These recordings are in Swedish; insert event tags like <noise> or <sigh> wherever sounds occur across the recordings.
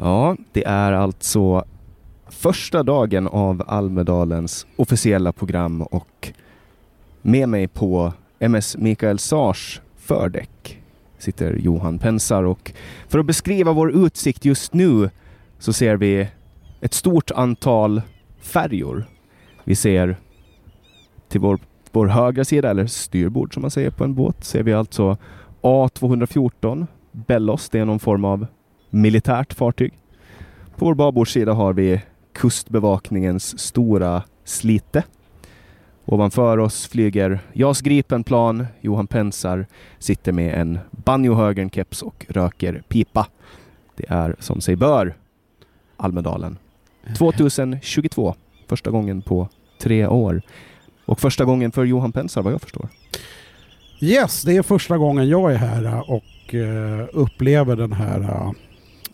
Ja, det är alltså första dagen av Almedalens officiella program och med mig på MS Mikael Sars fördäck sitter Johan Pensar och för att beskriva vår utsikt just nu så ser vi ett stort antal färjor. Vi ser till vår, vår högra sida, eller styrbord som man säger på en båt, ser vi alltså A214 Bellos. Det är någon form av militärt fartyg. På vår babordsida har vi Kustbevakningens stora Slite. Ovanför oss flyger JAS Gripenplan. Johan Pensar sitter med en banjohögern-keps och röker pipa. Det är som sig bör Almedalen 2022. Första gången på tre år. Och första gången för Johan Pensar vad jag förstår. Yes, det är första gången jag är här och eh, upplever den här eh,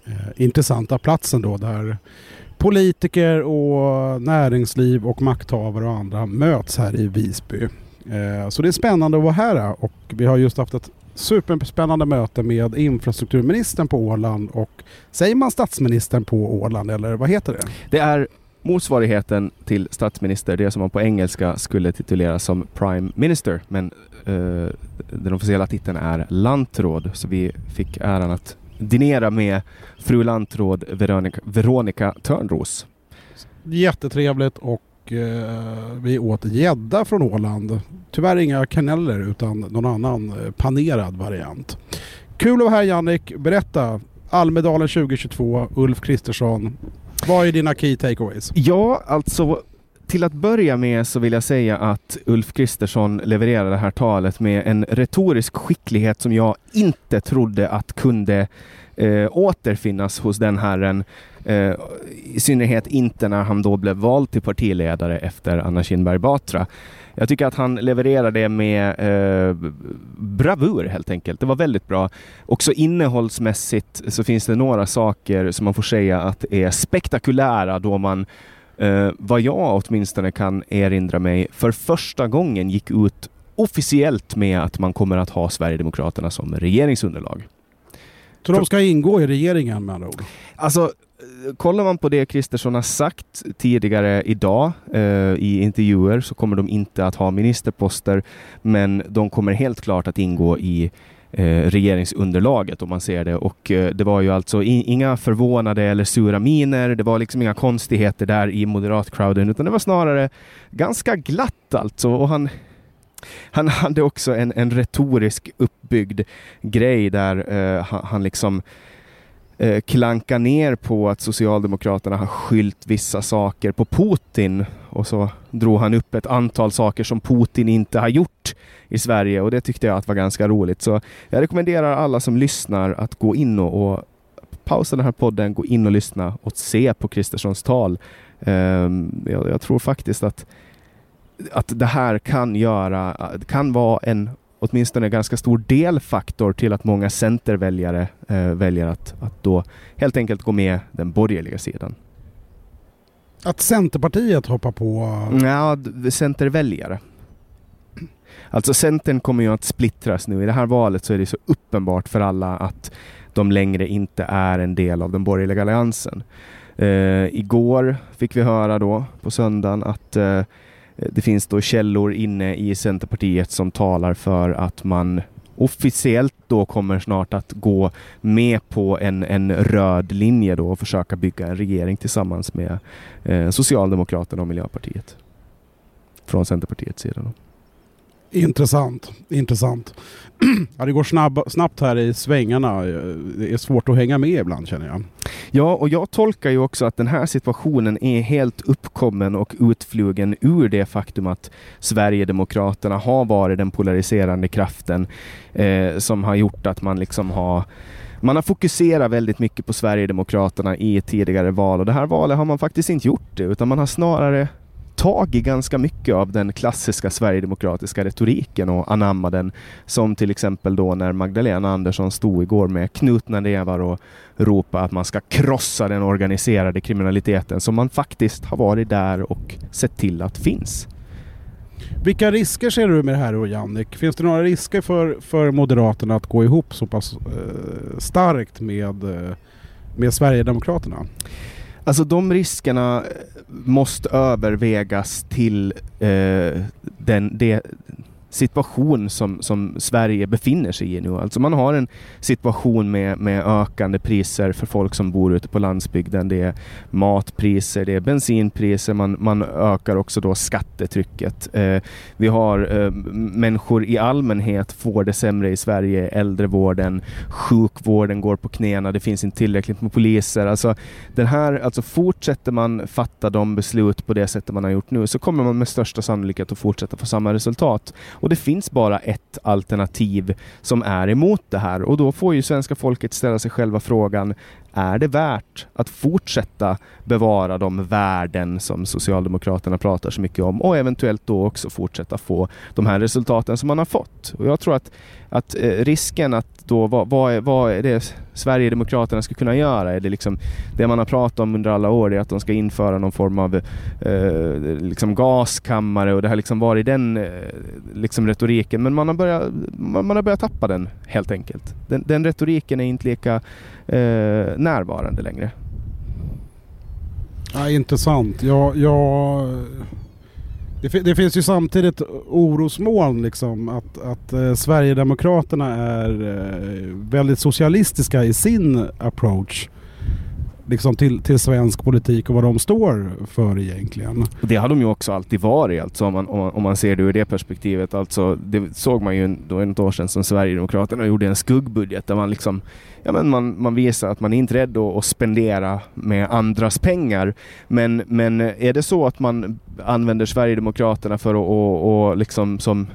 Eh, intressanta platsen då där politiker och näringsliv och makthavare och andra möts här i Visby. Eh, så det är spännande att vara här och vi har just haft ett superspännande möte med infrastrukturministern på Åland och säger man statsministern på Åland eller vad heter det? Det är motsvarigheten till statsminister, det som man på engelska skulle titulera som Prime Minister. Men uh, den officiella titeln är lantråd, så vi fick äran att dinera med fru lantråd Veronica, Veronica Törnros. Jättetrevligt och eh, vi åt gädda från Åland. Tyvärr inga kaneller utan någon annan eh, panerad variant. Kul att vara här Jannik. Berätta. Almedalen 2022, Ulf Kristersson. Vad är dina key takeaways? Ja, alltså till att börja med så vill jag säga att Ulf Kristersson levererade det här talet med en retorisk skicklighet som jag inte trodde att kunde eh, återfinnas hos den herren. Eh, I synnerhet inte när han då blev vald till partiledare efter Anna Kinberg Batra. Jag tycker att han levererade det med eh, bravur helt enkelt. Det var väldigt bra. Också innehållsmässigt så finns det några saker som man får säga att är spektakulära då man eh, vad jag åtminstone kan erinra mig, för första gången gick ut officiellt med att man kommer att ha Sverigedemokraterna som regeringsunderlag. Så de ska ingå i regeringen med andra ord? Alltså, eh, kollar man på det Kristersson har sagt tidigare idag eh, i intervjuer så kommer de inte att ha ministerposter, men de kommer helt klart att ingå i Eh, regeringsunderlaget om man ser det. Och eh, det var ju alltså inga förvånade eller sura miner. Det var liksom inga konstigheter där i moderatcrowden, utan det var snarare ganska glatt alltså. Och han, han hade också en, en retorisk uppbyggd grej där eh, han, han liksom eh, klanka ner på att Socialdemokraterna har skylt vissa saker på Putin och så drog han upp ett antal saker som Putin inte har gjort i Sverige och det tyckte jag att var ganska roligt. Så jag rekommenderar alla som lyssnar att gå in och, och pausa den här podden, gå in och lyssna och se på Kristerssons tal. Um, jag, jag, tror faktiskt att, att det här kan göra, kan vara en åtminstone en ganska stor delfaktor till att många centerväljare eh, väljer att, att då helt enkelt gå med den borgerliga sidan. Att Centerpartiet hoppar på? Ja, centerväljare. Alltså Centern kommer ju att splittras nu. I det här valet så är det så uppenbart för alla att de längre inte är en del av den borgerliga alliansen. Uh, igår fick vi höra då på söndagen att uh, Eh, det finns då källor inne i Centerpartiet som talar för att man officiellt då kommer snart att gå med på en, en röd linje då och försöka bygga en regering tillsammans med eh, Socialdemokraterna och Miljöpartiet. Från Centerpartiets sida. Då. Intressant, intressant. <clears throat> ja, det går snabb, snabbt här i svängarna. Det är svårt att hänga med ibland känner jag. Ja, och jag tolkar ju också att den här situationen är helt uppkommen och utflugen ur det faktum att Sverigedemokraterna har varit den polariserande kraften eh, som har gjort att man liksom har man har fokuserat väldigt mycket på Sverigedemokraterna i tidigare val och det här valet har man faktiskt inte gjort det utan man har snarare tag i ganska mycket av den klassiska sverigedemokratiska retoriken och anamma den. Som till exempel då när Magdalena Andersson stod igår med knutna nävar och ropade att man ska krossa den organiserade kriminaliteten som man faktiskt har varit där och sett till att finns. Vilka risker ser du med det här då Jannik? Finns det några risker för, för Moderaterna att gå ihop så pass eh, starkt med eh, med Sverigedemokraterna? Alltså de riskerna eh, måste övervägas till eh, den, det, situation som, som Sverige befinner sig i nu. Alltså man har en situation med, med ökande priser för folk som bor ute på landsbygden. Det är matpriser, det är bensinpriser, man, man ökar också då skattetrycket. Eh, vi har eh, människor i allmänhet får det sämre i Sverige, äldrevården, sjukvården går på knäna, det finns inte tillräckligt med poliser. Alltså, den här, alltså fortsätter man fatta de beslut på det sättet man har gjort nu så kommer man med största sannolikhet att fortsätta få samma resultat. Och det finns bara ett alternativ som är emot det här. Och då får ju svenska folket ställa sig själva frågan är det värt att fortsätta bevara de värden som Socialdemokraterna pratar så mycket om och eventuellt då också fortsätta få de här resultaten som man har fått? Och jag tror att, att eh, risken att då, vad, vad, är, vad är det Sverigedemokraterna ska kunna göra? Är det liksom det man har pratat om under alla år, är att de ska införa någon form av eh, liksom gaskammare och det har liksom varit den eh, liksom retoriken. Men man har, börjat, man, man har börjat tappa den helt enkelt. Den, den retoriken är inte lika eh, närvarande längre. Ja, intressant. Jag, jag, det, det, finns ju samtidigt orosmoln liksom att, att eh, Sverigedemokraterna är eh, väldigt socialistiska i sin approach liksom till, till svensk politik och vad de står för egentligen. Det har de ju också alltid varit, alltså, om, man, om, man, om man ser det ur det perspektivet. Alltså, det såg man ju då ett år sedan som Sverigedemokraterna gjorde en skuggbudget där man liksom ja, men man, man visar att man är inte är rädd att, att spendera med andras pengar. Men, men är det så att man använder Sverigedemokraterna för att och, och liksom som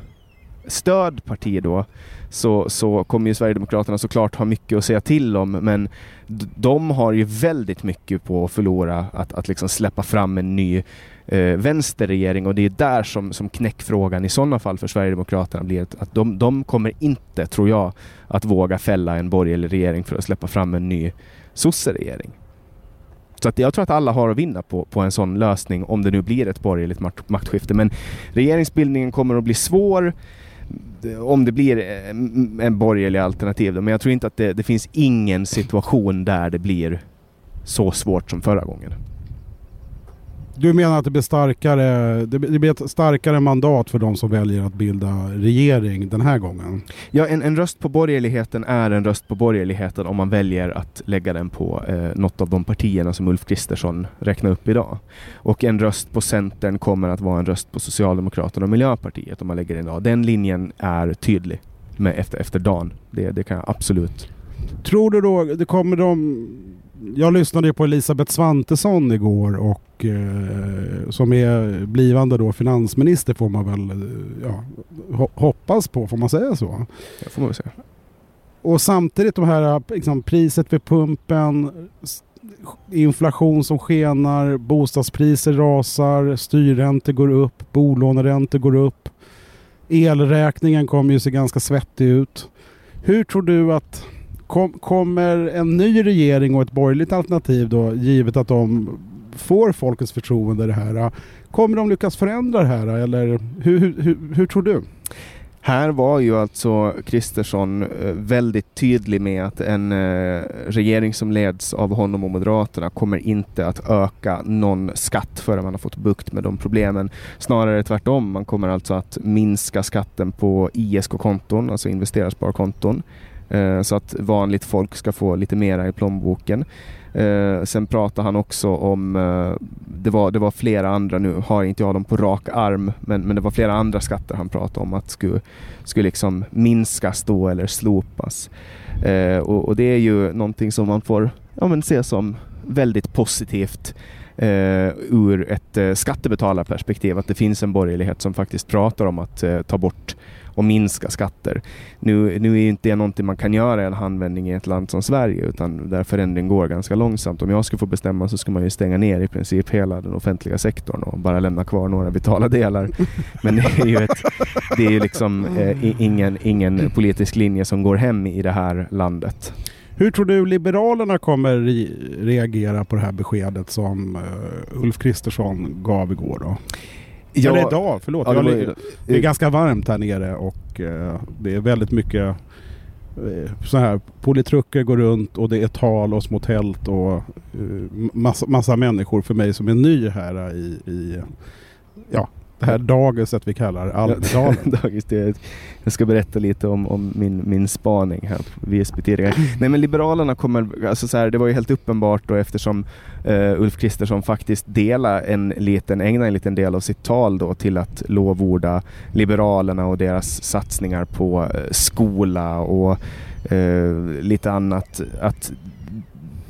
stödparti då så, så kommer ju Sverigedemokraterna såklart ha mycket att säga till om men de har ju väldigt mycket på att förlora att, att liksom släppa fram en ny eh, vänsterregering och det är där som, som knäckfrågan i sådana fall för Sverigedemokraterna blir att, de, de kommer inte, tror jag, att våga fälla en borgerlig regering för att släppa fram en ny sosseregering. Så att jag tror att alla har att vinna på, på en sån lösning om det nu blir ett borgerligt maktskifte. Men regeringsbildningen kommer att bli svår om det blir eh, en borgerlig alternativ. Men jag tror inte att det, det finns ingen situation där det blir så svårt som förra gången. Du menar att det blir starkare, det blir ett starkare mandat för de som väljer att bilda regering den här gången? Ja, en, en röst på borgerligheten är en röst på borgerligheten om man väljer att lägga den på eh, något av de partierna som Ulf Kristersson räknar upp idag. Och en röst på Centern kommer att vara en röst på Socialdemokraterna och Miljöpartiet om man lägger den idag. Den linjen är tydlig med efter, efter dagen. Det, det kan jag absolut. Tror du då, det kommer de jag lyssnade på Elisabeth Svantesson igår och eh, som är blivande då finansminister får man väl eh, ja, hoppas på, får man säga så? Det får man säga. Och samtidigt de här liksom, priset vid pumpen, inflation som skenar, bostadspriser rasar, styrräntor går upp, bolåneräntor går upp. Elräkningen kommer ju se ganska svettig ut. Hur tror du att Kom, kommer en ny regering och ett borgerligt alternativ då, givet att de får folkets förtroende det här, kommer de lyckas förändra det här eller hur, hur, hur tror du? Här var ju alltså Kristersson eh, väldigt tydlig med att en eh, regering som leds av honom och Moderaterna kommer inte att öka någon skatt förrän man har fått bukt med de problemen. Snarare tvärtom, man kommer alltså att minska skatten på ISK-konton, alltså investerarsparkonton. Eh, så att vanligt folk ska få lite mera i plånboken. Eh, sen pratar han också om, eh, det, var, det var flera andra, nu har inte jag dem på rak arm, men, men det var flera andra skatter han pratade om att skulle, skulle liksom minskas då eller slopas. Eh, och, och, det är ju någonting som man får ja, men se som väldigt positivt Uh, ur ett uh, skattebetalarperspektiv, att det finns en borgerlighet som faktiskt pratar om att uh, ta bort och minska skatter. Nu, nu är inte det någonting man kan göra i en handvändning i ett land som Sverige utan där förändring går ganska långsamt. Om jag skulle få bestämma så skulle man ju stänga ner i princip hela den offentliga sektorn och bara lämna kvar några vitala delar. <laughs> Men det är ju, ett, det är ju liksom eh, ingen, ingen politisk linje som går hem i det här landet. Hur tror du Liberalerna kommer re reagera på det här beskedet som uh, Ulf Kristersson gav igår? Då? Ja, Eller idag, förlåt. Ja, det, var, det, är ganska varmt här nere och uh, det är väldigt mycket eh, så här politrucker går runt och det är tal och små tält och eh, massa, massa människor för mig som är ny här i, i ja, det här dagiset vi kallar <laughs> Almedalen. Dagis, det, jag ska berätta lite om, om min, min spaning här på VSB tidigare. Nej men Liberalerna kommer, alltså så här, det var ju helt uppenbart då eftersom uh, Ulf Kristersson faktiskt delar en liten, ägnar en liten del av sitt tal då till att lovorda Liberalerna och deras satsningar på uh, skola och uh, lite annat. Att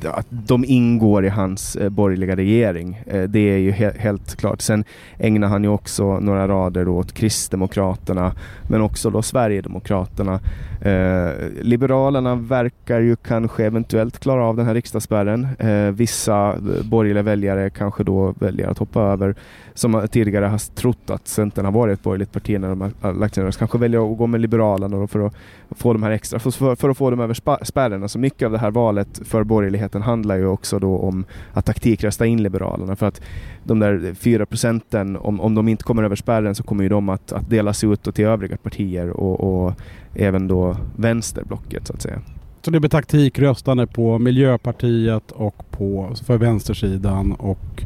att de ingår i hans eh, borgerliga regering. Eh, det är ju he helt klart. Sen ägnar han ju också några rader åt Kristdemokraterna men också då Sverigedemokraterna. Eh, Liberalerna verkar ju kanske eventuellt klara av den här riksdagsspärren. Eh, vissa eh, borgerliga väljare kanske då väljer att hoppa över som tidigare har trott att Centern har varit ett borgerligt parti när de har lagt sig ner. Kanske väljer att gå med Liberalerna för att få de här extra, för, för att få dem över spärren. Alltså mycket av det här valet för borgerligheten handlar ju också då om att taktikrösta in Liberalerna. För att de där fyra procenten, om, om de inte kommer över spärren så kommer ju de att, att delas ut till övriga partier och, och även då vänsterblocket så att säga. Så det blir taktikröstande på Miljöpartiet och på, för vänstersidan och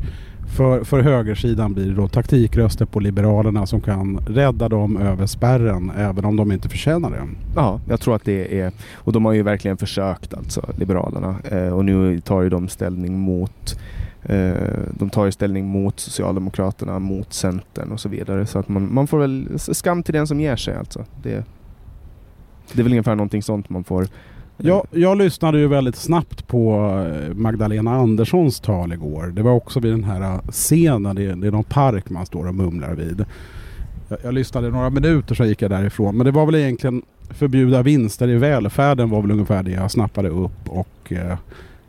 för, för högersidan blir det då taktikröster på Liberalerna som kan rädda dem över spärren även om de inte förtjänar det. Ja, jag tror att det är, och de har ju verkligen försökt alltså, Liberalerna. Eh, och nu tar ju de ställning mot eh, de tar ju ställning mot Socialdemokraterna, mot Centern och så vidare. Så att man, man får väl skam till den som ger sig alltså. Det, det är väl ungefär någonting sånt man får eh, jag, jag lyssnade ju väldigt snabbt på eh, Magdalena Anderssons tal igår. Det var också vid den här eh, scenen, det är, det är någon park man står och mumlar vid. Jag, jag lyssnade några minuter så gick jag därifrån. Men det var väl egentligen förbjuda vinster i välfärden var väl ungefär det jag snappade upp och eh,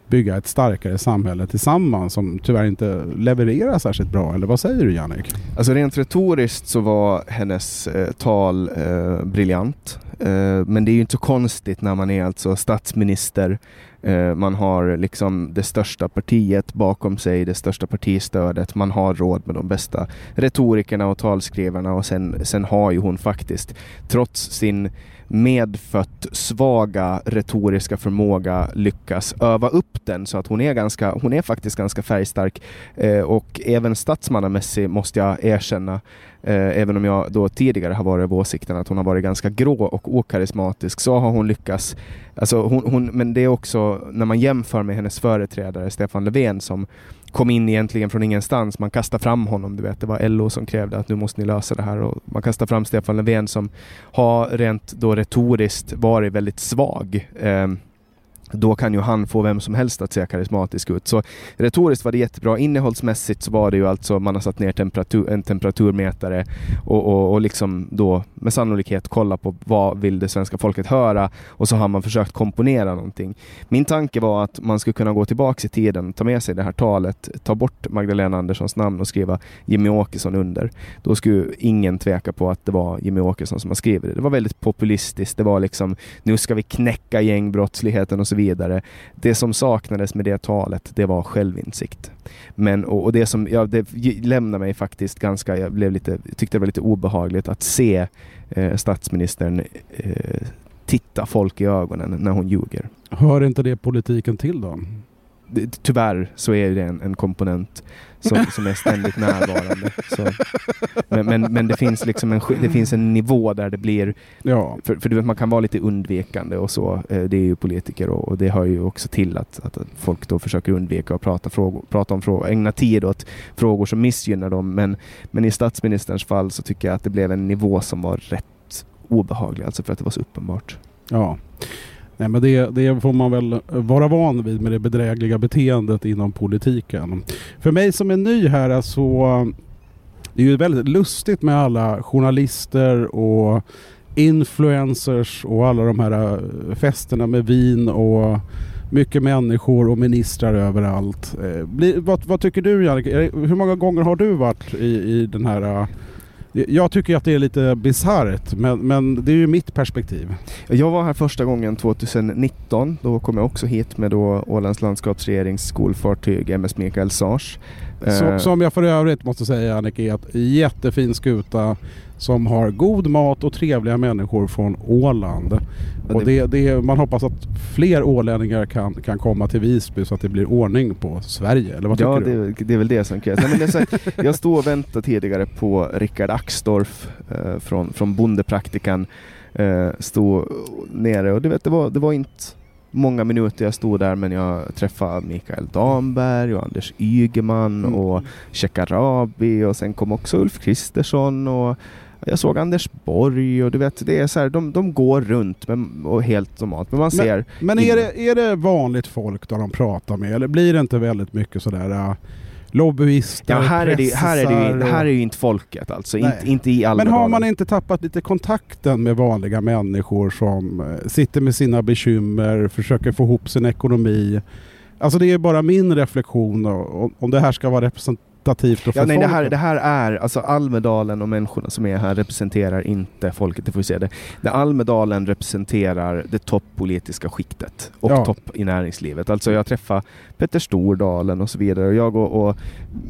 bygga ett starkare samhälle tillsammans som tyvärr inte levererar särskilt bra. Eller vad säger du Jannik? Alltså rent retoriskt så var hennes eh, tal eh, briljant. Eh, men det är ju inte så konstigt när man är alltså statsminister. Eh, man har liksom det största partiet bakom sig, det största partistödet. Man har råd med de bästa retorikerna och talskrivarna och sen, sen har ju hon faktiskt, trots sin medfött svaga retoriska förmåga lyckas öva upp den så att hon är, ganska, hon är faktiskt ganska färgstark. Eh, och även statsmannamässig måste jag erkänna eh, även om jag då tidigare har varit av åsikten att hon har varit ganska grå och okarismatisk så har hon lyckats. Alltså hon, hon, men det är också när man jämför med hennes företrädare Stefan Löfven som kom in egentligen från ingenstans. Man kastade fram honom, du vet. Det var LO som krävde att nu måste ni lösa det här och man kastade fram Stefan Löfven som har rent då retoriskt varit väldigt svag. Eh, då kan ju han få vem som helst att se karismatisk ut. Så retoriskt var det jättebra. Innehållsmässigt så var det ju alltså man har satt ner temperatur, en temperaturmätare och, och, och liksom då med sannolikhet kolla på vad vill det svenska folket höra och så har man försökt komponera någonting. Min tanke var att man skulle kunna gå tillbaka i tiden, ta med sig det här talet, ta bort Magdalena Anderssons namn och skriva Jimmy Åkesson under. Då skulle ingen tveka på att det var Jimmy Åkesson som har skrivit det. Det var väldigt populistiskt. Det var liksom nu ska vi knäcka gängbrottsligheten och så vidare. Det som saknades med det talet, det var självinsikt. Men, och, och det som ja, det lämnade mig faktiskt ganska, jag blev lite, tyckte det var lite obehagligt att se eh, statsministern eh, titta folk i ögonen när hon ljuger. Hör inte det politiken till då? Tyvärr så är det en, en komponent som, som är ständigt närvarande. Så, men, men, men, det finns liksom en, det finns en nivå där det blir... Ja. För, för du vet, man kan vara lite undvikande och så. Eh, det är ju politiker och, och det hör ju också till att, att folk då försöker undvika att prata, frågor, prata om frågor, ägna tid åt frågor som missgynnar dem. Men, men i statsministerns fall så tycker jag att det blev en nivå som var rätt obehaglig, alltså för att det var så uppenbart. Ja. Nej, men det, det, får man väl vara van vid med det bedrägliga beteendet inom politiken. För mig som är ny här så det är ju väldigt lustigt med alla journalister och influencers och alla de här eh, festerna med vin och mycket människor och ministrar överallt. Eh, vad, vad, tycker du Jannik? Hur många gånger har du varit i, i den här eh, jag tycker att det är lite bisarrt, men, men det är ju mitt perspektiv. Jag var här första gången 2019. Då kom jag också hit med då Ålands landskapsregerings skolfartyg MS Mikael Sars. Som, Eh, som jag för övrigt måste säga Annika är ett jättefin skuta som har god mat och trevliga människor från Åland. Ja, Och det- det, man hoppas att fler ålänningar kan, kan komma till Visby så att det blir ordning på Sverige. Eller vad tycker Ja, du? det, är- det är väl det som krävs. Nej, men så här, jag stod och väntade tidigare på Rickard Axdorff eh, från, från Bondepraktikan. Eh, stod nere och du vet, det var, det var inte många minuter jag stod där men jag träffade Mikael Damberg och Anders Ygeman Mm. och Shekarabi och sen kom också Ulf Kristersson och jag såg Anders Borg och du vet, det är så här, de, de går runt men, och helt normalt. Men man Men- ser Men är det, är det vanligt folk då de pratar med eller blir det inte väldigt mycket sådär uh, lobbyister, Ja, här är, det, här, är det, ju- här är ju inte folket alltså, Nej. inte, inte i Men har man inte tappat lite kontakten med vanliga människor som eh, sitter med sina bekymmer, försöker få ihop sin ekonomi? Alltså det är bara min reflektion om det här ska vara representativt för Ja, nej, det, här, det här är, alltså Almedalen och människorna som är här representerar inte folket, det får vi se det. det Almedalen representerar det toppolitiska skiktet och Ja. topp i näringslivet. Alltså jag träffade Petter Stordalen och så vidare. Och jag och, och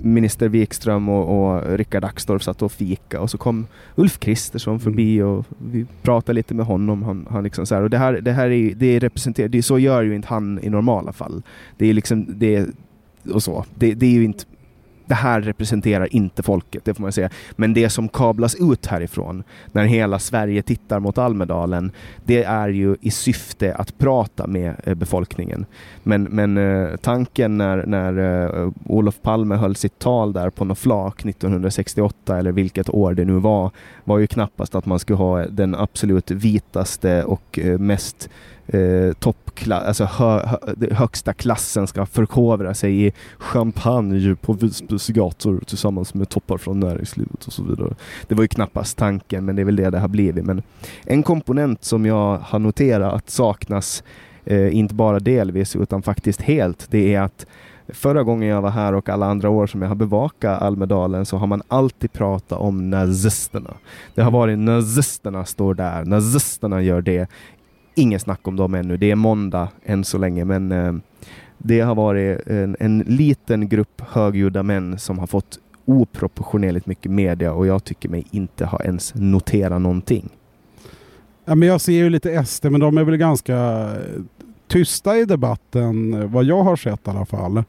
minister Wikström och, och Rickard Axdorff satt och fika och så kom Ulf Kristersson förbi Mm. och vi pratade lite med honom. Han, han liksom så här, och det här, det här är, det är representerat, det så gör ju inte han i normala fall. Det är liksom, det är, och så. Det, det är ju inte det här representerar inte folket, det får man säga. Men det som kablas ut härifrån, när hela Sverige tittar mot Almedalen, det är ju i syfte att prata med eh, befolkningen. Men, men eh, tanken när, när eh, Olof Palme höll sitt tal där på något flak 1968, eller vilket år det nu var, var ju knappast att man skulle ha den absolut vitaste och mest eh, toppklass, alltså hö, hö, högsta klassen ska förkovra sig i champagne på Visbys gator tillsammans med toppar från näringslivet och så vidare. Det var ju knappast tanken, men det är väl det det har blivit. Men en komponent som jag har noterat saknas, eh, inte bara delvis utan faktiskt helt, det är att Förra gången jag var här och alla andra år som jag har bevakat Almedalen så har man alltid pratat om nazisterna. Det har varit nazisterna står där, nazisterna gör det. Inget snack om dem ännu. Det är måndag än så länge men eh, det har varit en, en liten grupp högljudda män som har fått oproportionerligt mycket media och jag tycker mig inte ha ens noterat någonting. Ja, men jag ser ju lite SD, men de är väl ganska eh, tysta i debatten, eh, vad jag har sett i alla fall. Eh,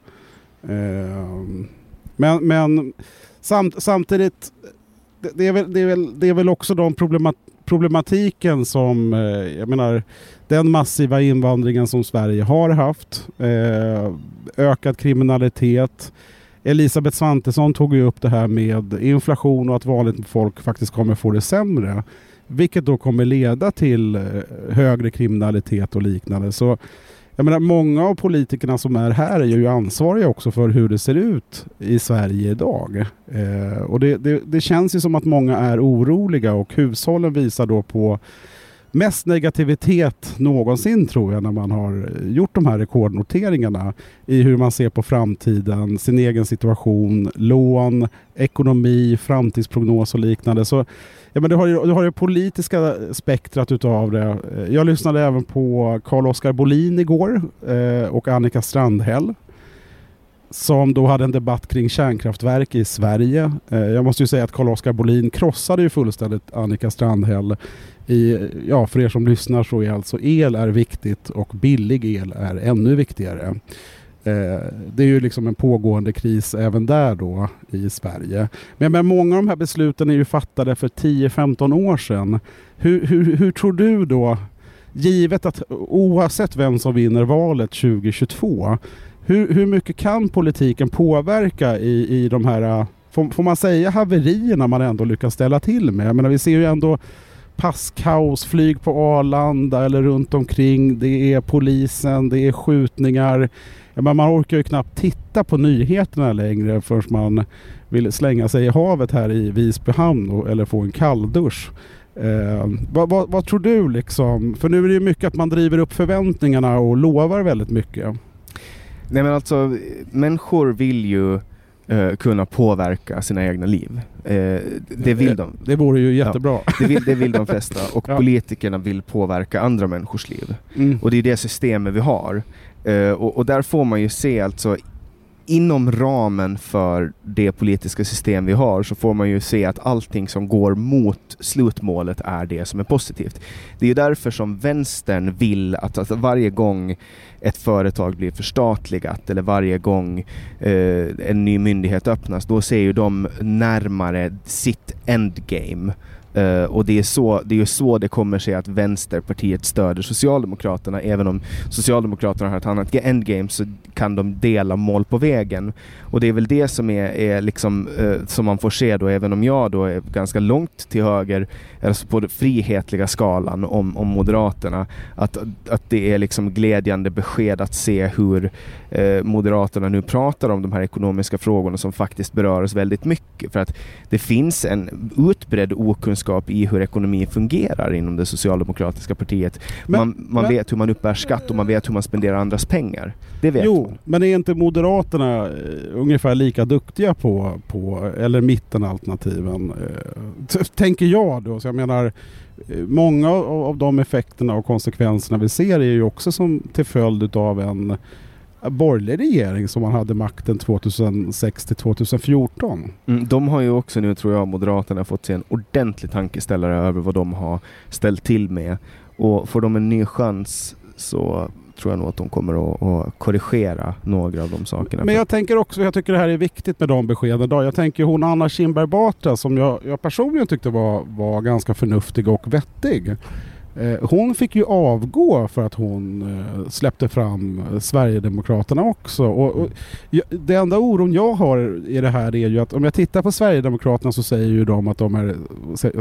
Men, men samt, samtidigt, det, det, är väl, det, är väl, det är väl också de problemat, problematiken som, eh, jag menar, den massiva invandringen som Sverige har haft, eh, ökad kriminalitet. Elisabeth Svantesson tog ju upp det här med inflation och att vanligt folk faktiskt kommer få det sämre. Vilket då kommer leda till eh, högre kriminalitet och liknande. Så jag menar, många av politikerna som är här är ju ansvariga också för hur det ser ut i Sverige idag. Eh, och det, det, det känns ju som att många är oroliga och hushållen visar då på mest negativitet någonsin tror jag när man har gjort de här rekordnoteringarna i hur man ser på framtiden, sin egen situation, lån, ekonomi, framtidsprognos och liknande. Så Ja, men du har ju du har det politiska spektrat utav det. Jag lyssnade även på Carl-Oskar Bolin igår eh, och Annika Strandhäll som då hade en debatt kring kärnkraftverk i Sverige. Eh, jag måste ju säga att Carl-Oskar Bolin krossade ju fullständigt Annika Strandhäll. I, ja, för er som lyssnar så är alltså el är viktigt och billig el är ännu viktigare. Eh, det är ju liksom en pågående kris även där då i Sverige. Men, men många av de här besluten är ju fattade för 10-15 år sedan. Hur, hur, hur tror du då, givet att oavsett vem som vinner valet 2022, hur, hur mycket kan politiken påverka i, i de här, äh, får, får man säga haverierna man ändå lyckas ställa till med? Jag menar, vi ser ju ändå passkaos, flyg på Arlanda eller runt omkring. Det är polisen, det är skjutningar. Men man orkar ju knappt titta på nyheterna längre förrän man vill slänga sig i havet här i Visby hamn och, eller få en kalldusch. Eh, vad, vad, vad tror du liksom? För nu är det ju mycket att man driver upp förväntningarna och lovar väldigt mycket. Nej men alltså, människor vill ju eh, kunna påverka sina egna liv. Eh, det vill de. Det vore ju jättebra. Det vill, det vill de flesta. <laughs> Och Ja. politikerna vill påverka andra människors liv. Mm. Och det är det systemet vi har. Eh, och, och där får man ju se alltså inom ramen för det politiska system vi har så får man ju se att allting som går mot slutmålet är det som är positivt. Det är ju därför som vänstern vill att, att varje gång ett företag blir förstatligat eller varje gång eh, en ny myndighet öppnas, då ser ju de närmare sitt endgame. Uh, och det är, så, det är så det kommer sig att Vänsterpartiet stöder Socialdemokraterna. Även om Socialdemokraterna har ett annat endgame så kan de dela mål på vägen. Och det är väl det som är, är liksom, uh, som man får se då, även om jag då är ganska långt till höger, alltså på den frihetliga skalan om, om Moderaterna, att, att det är liksom glädjande besked att se hur uh, Moderaterna nu pratar om de här ekonomiska frågorna som faktiskt berör oss väldigt mycket. För att det finns en utbredd okunskap i hur ekonomi fungerar inom det socialdemokratiska partiet. Men, man, man men, vet hur man uppbär skatt och man vet hur man spenderar andras pengar. Det vet jo, man. men är inte Moderaterna eh, ungefär lika duktiga på, på eller mittenalternativen? Eh, tänker jag då. Så jag menar, eh, många av de effekterna och konsekvenserna vi ser är ju också som till följd av en borgerlig regering som man hade makten 2006 till 2014. Mm, de har ju också nu, tror jag, Moderaterna fått sig en ordentlig tankeställare över vad de har ställt till med. Och får de en ny chans så tror jag nog att de kommer att, att, korrigera några av de sakerna. Men jag tänker också, jag tycker det här är viktigt med de beskeden idag. Jag tänker hon Anna Kinberg Batra som jag, jag personligen tyckte var, var ganska förnuftig och vettig. Eh, hon fick ju avgå för att hon eh, släppte fram eh, Sverigedemokraterna också. Och, och, det enda oron jag har i det här är ju att om jag tittar på Sverigedemokraterna så säger ju de att de är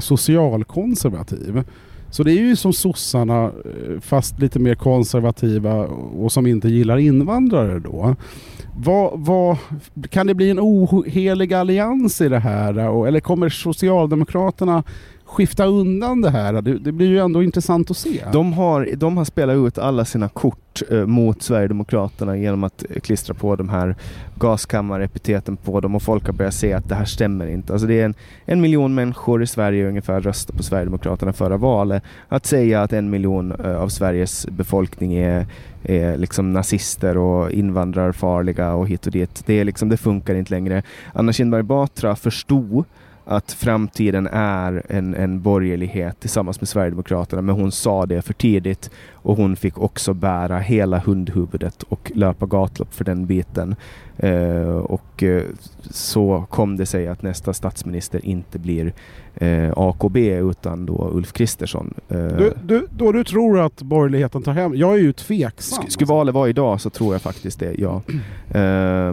socialkonservativ. Så det är ju som sossarna fast lite mer konservativa och som inte gillar invandrare då. Vad, vad, kan det bli en ohelig allians i det här? Eller kommer Socialdemokraterna skifta undan det här? Det, det, blir ju ändå intressant att se. De har, de har spelat ut alla sina kort eh, mot Sverigedemokraterna genom att eh, klistra på de här gaskammarepiteten på dem och folk har börjat se att det här stämmer inte. Alltså det är en, en miljon människor i Sverige ungefär röstade på Sverigedemokraterna förra valet. Att säga att en miljon eh, av Sveriges befolkning är, är liksom nazister och invandrarfarliga och hit och dit, det, är liksom, det funkar inte längre. Anna Kinberg Batra förstod att framtiden är en, en borgerlighet tillsammans med Sverigedemokraterna, men hon sa det för tidigt och hon fick också bära hela hundhuvudet och löpa gatlopp för den biten. Eh, och eh, så kom det sig att nästa statsminister inte blir eh, AKB utan då Ulf Kristersson. Eh, du, du, då du tror att borgerligheten tar hem, jag är ju tveksam. Sk skulle valet vara idag så tror jag faktiskt det, ja. <clears throat>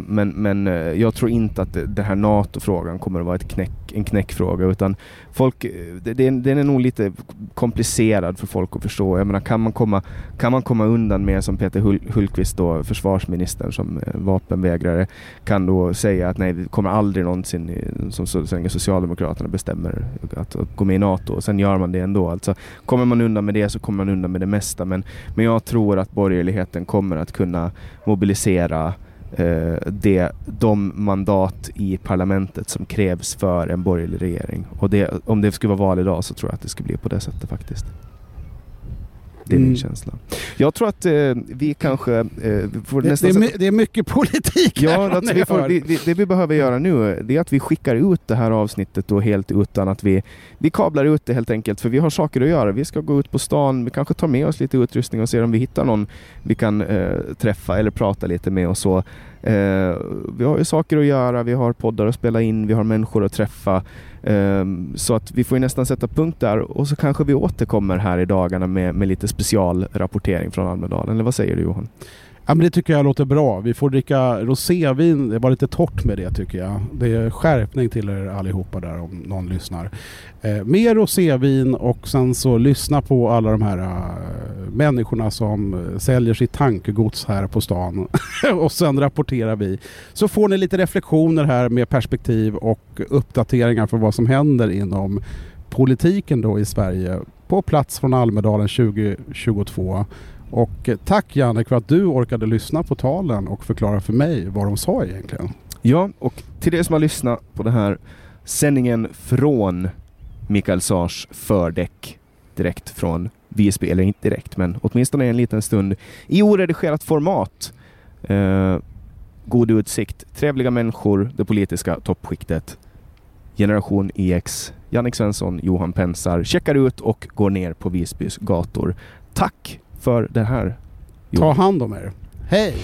Men men jag tror inte att den här NATO-frågan kommer att vara ett knäck, en knäckfråga utan folk, det, den är nog lite komplicerad för folk att förstå. Jag menar, kan man komma, kan man komma undan med som Peter Hultqvist då, försvarsministern som vapenvägrare, kan då säga att nej, vi kommer aldrig någonsin, eh, som så länge Socialdemokraterna bestämmer att, att gå med i NATO sen gör man det ändå. Alltså, kommer man undan med det så kommer man undan med det mesta. Men, men jag tror att borgerligheten kommer att kunna mobilisera eh, det, de mandat i parlamentet som krävs för en borgerlig regering. Och det, om det skulle vara val idag så tror jag att det skulle bli på det sättet faktiskt. Det är mm. min känsla. Jag tror att eh, vi kanske... Eh, får det, nästan det, är det är mycket politik Ja, här alltså vi får, vi, vi, det vi behöver göra nu det är att vi skickar ut det här avsnittet då helt utan att vi... Vi kablar ut det helt enkelt för vi har saker att göra. Vi ska gå ut på stan, vi kanske tar med oss lite utrustning och ser om vi hittar någon vi kan eh, träffa eller prata lite med och så. Eh, vi har ju saker att göra, vi har poddar att spela in, vi har människor att träffa. Eh, så att vi får nästan sätta punkt där och så kanske vi återkommer här i dagarna med, med lite specialrapportering från Almedalen. Eller vad säger du Johan? Ja, men det tycker jag låter bra. Vi får dricka rosévin. Det var lite torrt med det tycker jag. Det är skärpning till er allihopa där om någon lyssnar. Eh, mer rosévin och sen så lyssna på alla de här äh, människorna som eh, säljer sitt tankegods här på stan. <laughs> och sen rapporterar vi. Så får ni lite reflektioner här med perspektiv och uppdateringar för vad som händer inom politiken då i Sverige på plats från Almedalen 2022. Och eh, tack Janne för att du orkade lyssna på talen och förklara för mig vad de sa egentligen. Ja, och till er som har lyssnat på den här sändningen från Mikael Sars fördäck direkt från Visby, eller inte direkt, men åtminstone en liten stund i oredigerat format. Eh, god utsikt, trevliga människor, det politiska toppskiktet. Generation EX, Jannik Svensson, Johan Pensar checkar ut och går ner på Visbys gator. Tack för det här. Ta hand om er. Hej!